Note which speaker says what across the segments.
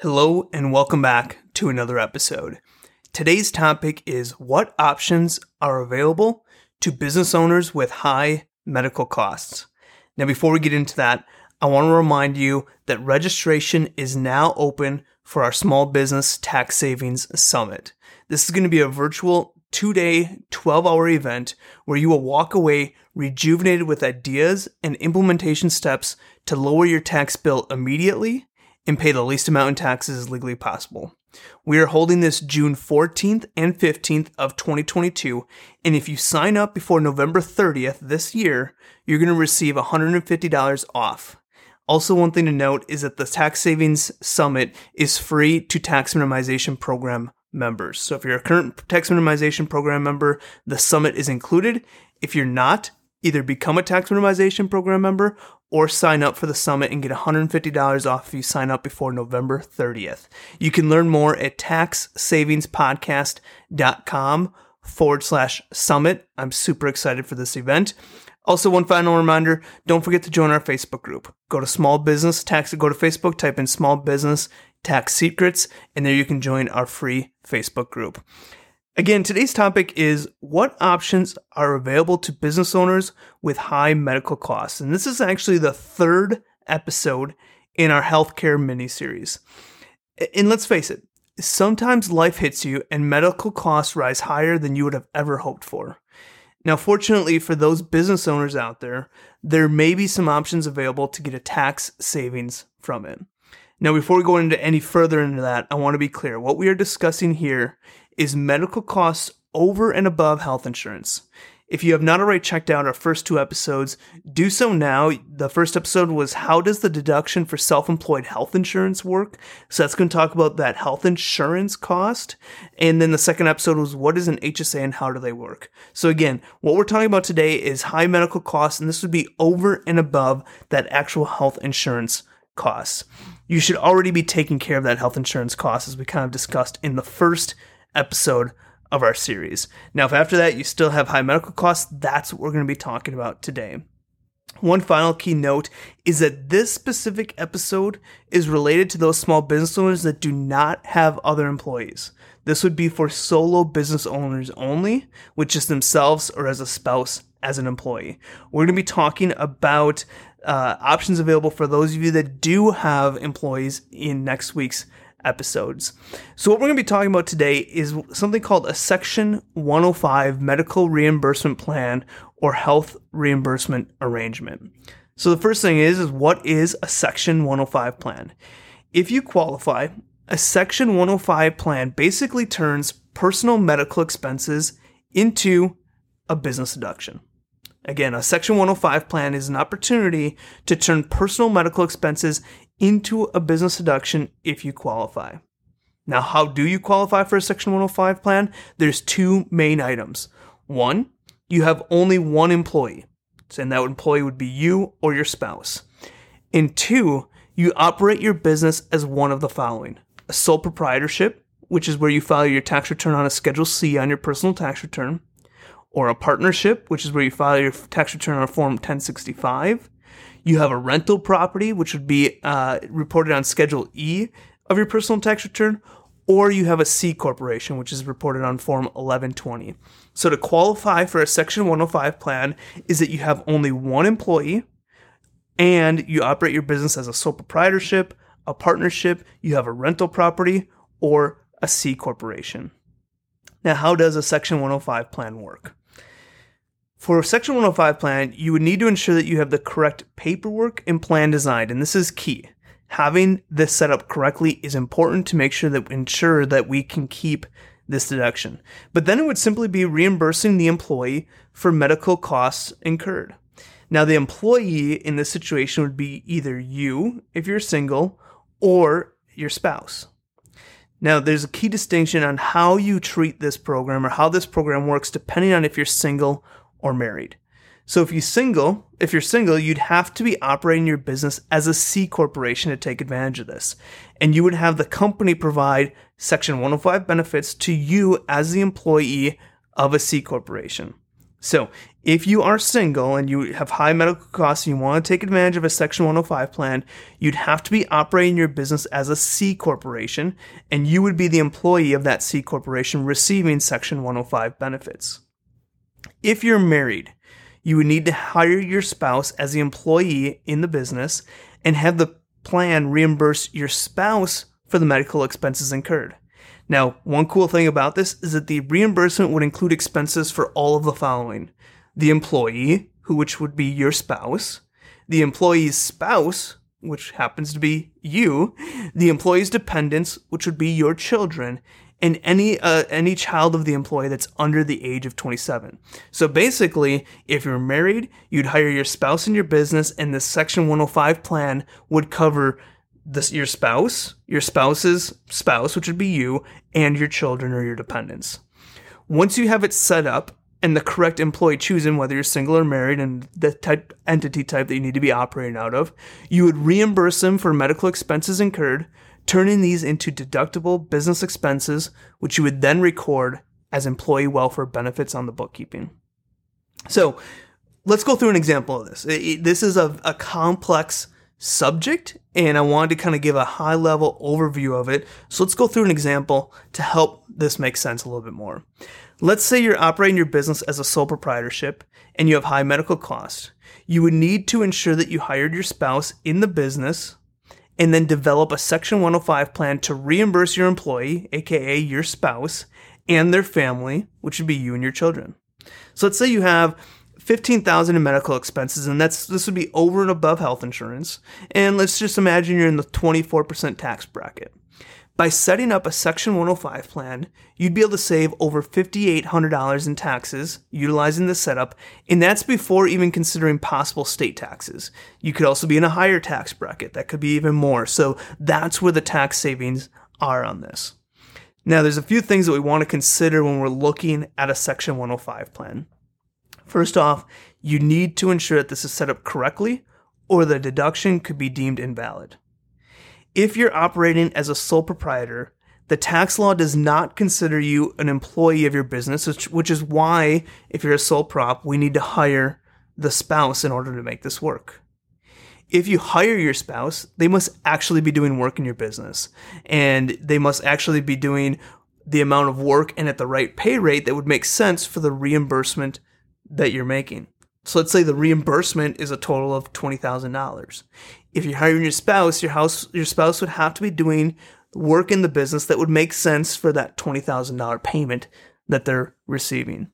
Speaker 1: Hello, and welcome back to another episode. Today's topic is what options are available to business owners with high medical costs. Now, before we get into that, I want to remind you that registration is now open for our Small Business Tax Savings Summit. This is going to be a virtual two day, 12 hour event where you will walk away rejuvenated with ideas and implementation steps to lower your tax bill immediately and pay the least amount in taxes as legally possible. We are holding this June 14th and 15th of 2022, and if you sign up before November 30th this year, you're going to receive $150 off. Also, one thing to note is that the Tax Savings Summit is free to Tax Minimization Program members. So if you're a current Tax Minimization Program member, the summit is included. If you're not, either become a Tax Minimization Program member or sign up for the summit and get $150 off if you sign up before November 30th. You can learn more at taxsavingspodcast.com forward slash summit. I'm super excited for this event. Also, one final reminder, don't forget to join our Facebook group. Go to small business tax, go to Facebook, type in small business tax secrets, and there you can join our free Facebook group. Again, today's topic is what options are available to business owners with high medical costs. And this is actually the third episode in our healthcare mini series. And let's face it, sometimes life hits you and medical costs rise higher than you would have ever hoped for. Now, fortunately for those business owners out there, there may be some options available to get a tax savings from it. Now, before we go into any further into that, I want to be clear. What we are discussing here is medical costs over and above health insurance. If you have not already checked out our first two episodes, do so now. The first episode was How does the deduction for self employed health insurance work? So that's going to talk about that health insurance cost. And then the second episode was What is an HSA and how do they work? So again, what we're talking about today is high medical costs, and this would be over and above that actual health insurance costs. You should already be taking care of that health insurance cost as we kind of discussed in the first episode of our series. Now, if after that you still have high medical costs, that's what we're going to be talking about today. One final key note is that this specific episode is related to those small business owners that do not have other employees. This would be for solo business owners only, which is themselves or as a spouse as an employee. We're going to be talking about uh, options available for those of you that do have employees in next week's episodes. So, what we're going to be talking about today is something called a Section 105 medical reimbursement plan or health reimbursement arrangement. So, the first thing is, is what is a Section 105 plan? If you qualify, a Section 105 plan basically turns personal medical expenses into a business deduction. Again, a Section 105 plan is an opportunity to turn personal medical expenses into a business deduction if you qualify. Now, how do you qualify for a Section 105 plan? There's two main items. One, you have only one employee, and that employee would be you or your spouse. And two, you operate your business as one of the following a sole proprietorship, which is where you file your tax return on a Schedule C on your personal tax return, or a partnership, which is where you file your tax return on a Form 1065, you have a rental property, which would be uh, reported on Schedule E of your personal tax return, or you have a C corporation, which is reported on Form 1120. So to qualify for a Section 105 plan is that you have only one employee and you operate your business as a sole proprietorship, a partnership, you have a rental property, or a C corporation. Now, how does a Section 105 plan work? For a Section 105 plan, you would need to ensure that you have the correct paperwork and plan designed, and this is key. Having this set up correctly is important to make sure that ensure that we can keep this deduction. But then it would simply be reimbursing the employee for medical costs incurred. Now, the employee in this situation would be either you, if you're single, or your spouse. Now, there's a key distinction on how you treat this program or how this program works depending on if you're single or married. So if you single, if you're single, you'd have to be operating your business as a C corporation to take advantage of this. And you would have the company provide section 105 benefits to you as the employee of a C corporation. So If you are single and you have high medical costs and you want to take advantage of a Section 105 plan, you'd have to be operating your business as a C corporation, and you would be the employee of that C corporation receiving Section 105 benefits. If you're married, you would need to hire your spouse as the employee in the business and have the plan reimburse your spouse for the medical expenses incurred. Now, one cool thing about this is that the reimbursement would include expenses for all of the following. The employee, who which would be your spouse, the employee's spouse, which happens to be you, the employee's dependents, which would be your children, and any uh, any child of the employee that's under the age of 27. So basically, if you're married, you'd hire your spouse in your business, and the Section 105 plan would cover this your spouse, your spouse's spouse, which would be you, and your children or your dependents. Once you have it set up and the correct employee chosen, whether you're single or married, and the type entity type that you need to be operating out of, you would reimburse them for medical expenses incurred, turning these into deductible business expenses, which you would then record as employee welfare benefits on the bookkeeping. So let's go through an example of this. It, this is a, a complex subject and I wanted to kind of give a high level overview of it. So let's go through an example to help this make sense a little bit more. Let's say you're operating your business as a sole proprietorship and you have high medical costs. You would need to ensure that you hired your spouse in the business and then develop a Section 105 plan to reimburse your employee, aka your spouse, and their family, which would be you and your children. So let's say you have 15,000 in medical expenses and that's this would be over and above health insurance. And let's just imagine you're in the 24% tax bracket. By setting up a Section 105 plan, you'd be able to save over $5,800 in taxes utilizing this setup, and that's before even considering possible state taxes. You could also be in a higher tax bracket, that could be even more. So that's where the tax savings are on this. Now, there's a few things that we want to consider when we're looking at a Section 105 plan. First off, you need to ensure that this is set up correctly or the deduction could be deemed invalid. If you're operating as a sole proprietor, the tax law does not consider you an employee of your business, which, which is why, if you're a sole prop, we need to hire the spouse in order to make this work. If you hire your spouse, they must actually be doing work in your business, and they must actually be doing the amount of work and at the right pay rate that would make sense for the reimbursement that you're making. So let's say the reimbursement is a total of $20,000. If you're hiring your spouse, your house your spouse would have to be doing work in the business that would make sense for that $20,000 payment that they're receiving.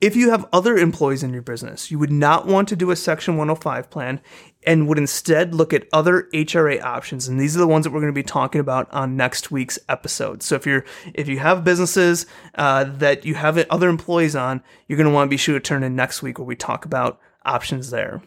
Speaker 1: If you have other employees in your business, you would not want to do a Section 105 plan and would instead look at other HRA options. And these are the ones that we're going to be talking about on next week's episode. So if you're if you have businesses uh, that you have other employees on, you're going to want to be sure to turn in next week where we talk about options there.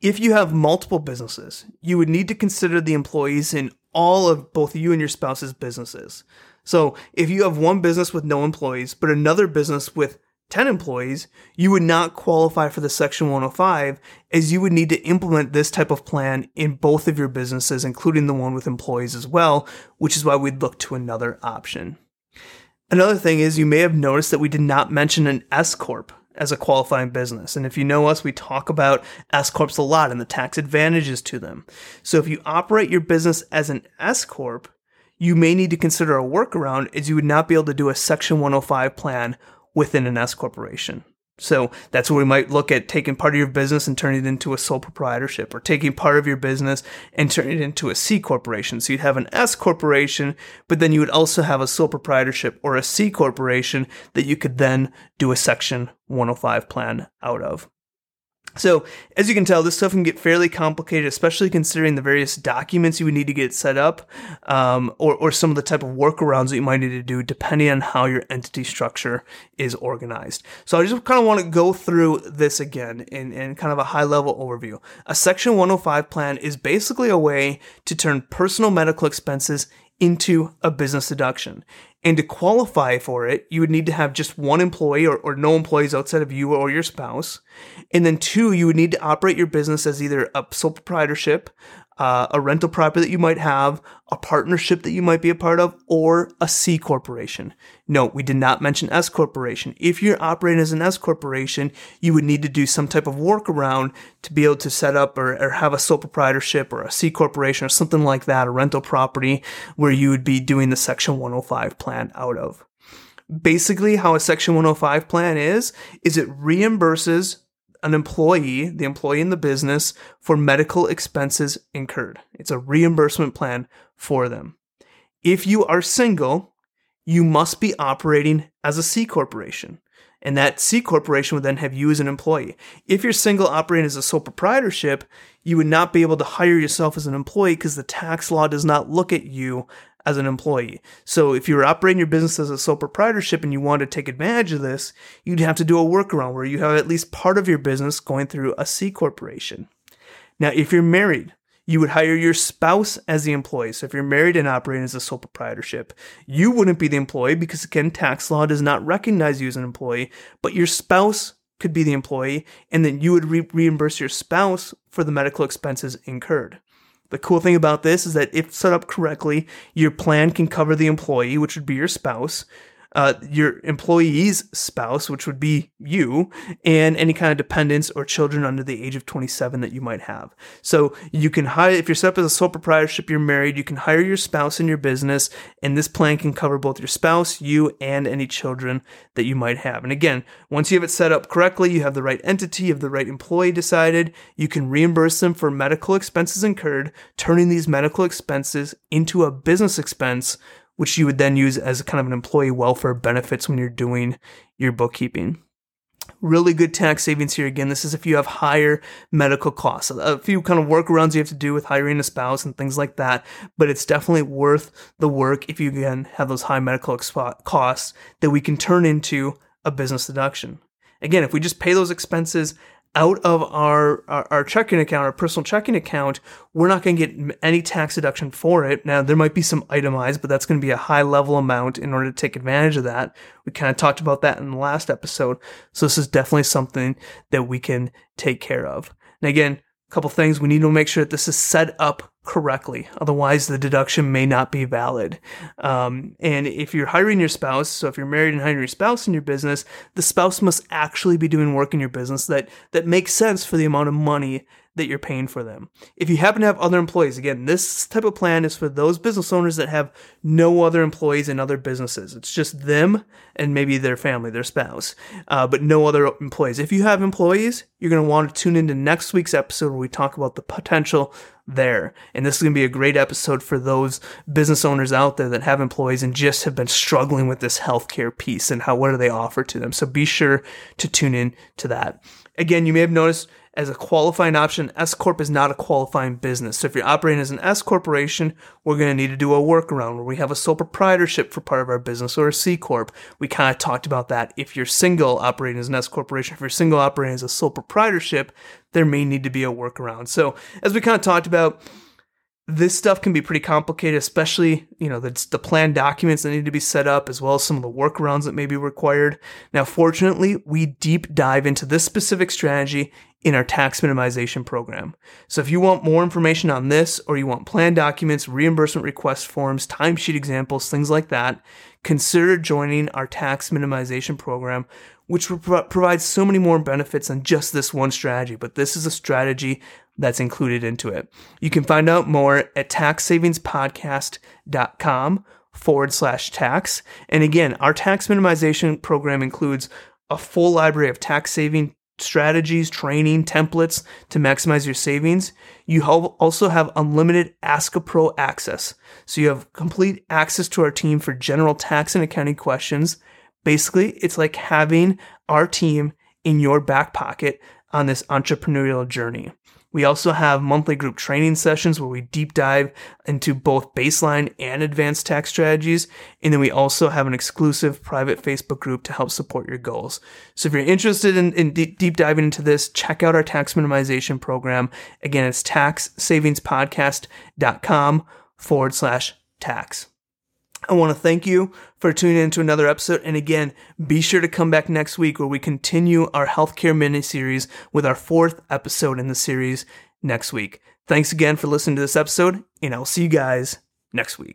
Speaker 1: If you have multiple businesses, you would need to consider the employees in all of both you and your spouse's businesses. So if you have one business with no employees, but another business with 10 employees, you would not qualify for the Section 105 as you would need to implement this type of plan in both of your businesses, including the one with employees as well, which is why we'd look to another option. Another thing is you may have noticed that we did not mention an S Corp as a qualifying business. And if you know us, we talk about S Corps a lot and the tax advantages to them. So if you operate your business as an S Corp, you may need to consider a workaround as you would not be able to do a Section 105 plan within an S corporation. So that's where we might look at taking part of your business and turning it into a sole proprietorship or taking part of your business and turning it into a C corporation. So you'd have an S corporation, but then you would also have a sole proprietorship or a C corporation that you could then do a section 105 plan out of. So, as you can tell, this stuff can get fairly complicated, especially considering the various documents you would need to get set up, um, or, or some of the type of workarounds that you might need to do depending on how your entity structure is organized. So, I just kind of want to go through this again in, in kind of a high level overview. A Section 105 plan is basically a way to turn personal medical expenses into a business deduction. And to qualify for it, you would need to have just one employee or, or no employees outside of you or your spouse. And then two, you would need to operate your business as either a sole proprietorship, uh, a rental property that you might have, a partnership that you might be a part of, or a C corporation. No, we did not mention S corporation. If you're operating as an S corporation, you would need to do some type of workaround to be able to set up or, or have a sole proprietorship or a C corporation or something like that, a rental property where you would be doing the Section 105 plan out of. Basically, how a Section 105 plan is, is it reimburses an employee, the employee in the business, for medical expenses incurred. It's a reimbursement plan for them. If you are single, you must be operating as a C corporation. And that C corporation would then have you as an employee. If you're single operating as a sole proprietorship, you would not be able to hire yourself as an employee because the tax law does not look at you as an employee. So if you were operating your business as a sole proprietorship and you wanted to take advantage of this, you'd have to do a workaround where you have at least part of your business going through a C corporation. Now, if you're married, you would hire your spouse as the employee. So if you're married and operating as a sole proprietorship, you wouldn't be the employee because again, tax law does not recognize you as an employee, but your spouse could be the employee and then you would re- reimburse your spouse for the medical expenses incurred. The cool thing about this is that if set up correctly, your plan can cover the employee, which would be your spouse, uh, your employee's spouse, which would be you, and any kind of dependents or children under the age of 27 that you might have. So you can hire, if you're set up as a sole proprietorship, you're married, you can hire your spouse in your business, and this plan can cover both your spouse, you, and any children that you might have. And again, once you have it set up correctly, you have the right entity, you have the right employee decided, you can reimburse them for medical expenses incurred, turning these medical expenses into a business expense which you would then use as kind of an employee welfare benefits when you're doing your bookkeeping. Really good tax savings here. Again, this is if you have higher medical costs. A few kind of workarounds you have to do with hiring a spouse and things like that, but it's definitely worth the work if you again have those high medical costs that we can turn into a business deduction. Again, if we just pay those expenses out of our, our, our, checking account, our personal checking account, we're not going to get any tax deduction for it. Now, there might be some itemized, but that's going to be a high level amount in order to take advantage of that. We kind of talked about that in the last episode. So this is definitely something that we can take care of. And again, couple things we need to make sure that this is set up correctly. Otherwise, the deduction may not be valid. Um, and if you're hiring your spouse, so if you're married and hiring your spouse in your business, the spouse must actually be doing work in your business that that makes sense for the amount of money that you're paying for them. If you happen to have other employees, again, this type of plan is for those business owners that have no other employees in other businesses. It's just them and maybe their family, their spouse, uh, but no other employees. If you have employees, you're going to want to tune into next week's episode where we talk about the potential there. And this is going to be a great episode for those business owners out there that have employees and just have been struggling with this healthcare piece and how what do they offer to them. So be sure to tune in to that. Again, you may have noticed as a qualifying option, S Corp is not a qualifying business. So if you're operating as an S corporation, we're going to need to do a workaround where we have a sole proprietorship for part of our business or a C Corp. We kind of talked about that. If you're single operating as an S corporation, if you're single operating as a sole proprietorship, there may need to be a workaround. So as we kind of talked about, this stuff can be pretty complicated, especially, you know, the, the plan documents that need to be set up, as well as some of the workarounds that may be required. Now, fortunately, we deep dive into this specific strategy in our tax minimization program. So if you want more information on this, or you want plan documents, reimbursement request forms, timesheet examples, things like that, consider joining our tax minimization program, which provides so many more benefits than just this one strategy. But this is a strategy that's included into it. You can find out more at taxsavingspodcast.com forward slash tax. And again, our tax minimization program includes a full library of tax saving strategies, training, templates to maximize your savings. You also have unlimited Ask a Pro access. So you have complete access to our team for general tax and accounting questions. Basically, it's like having our team in your back pocket on this entrepreneurial journey. We also have monthly group training sessions where we deep dive into both baseline and advanced tax strategies. And then we also have an exclusive private Facebook group to help support your goals. So if you're interested in, in deep, deep diving into this, check out our tax minimization program. Again, it's taxsavingspodcast.com forward slash tax. I want to thank you for tuning in to another episode. And again, be sure to come back next week where we continue our healthcare mini series with our fourth episode in the series next week. Thanks again for listening to this episode, and I'll see you guys next week.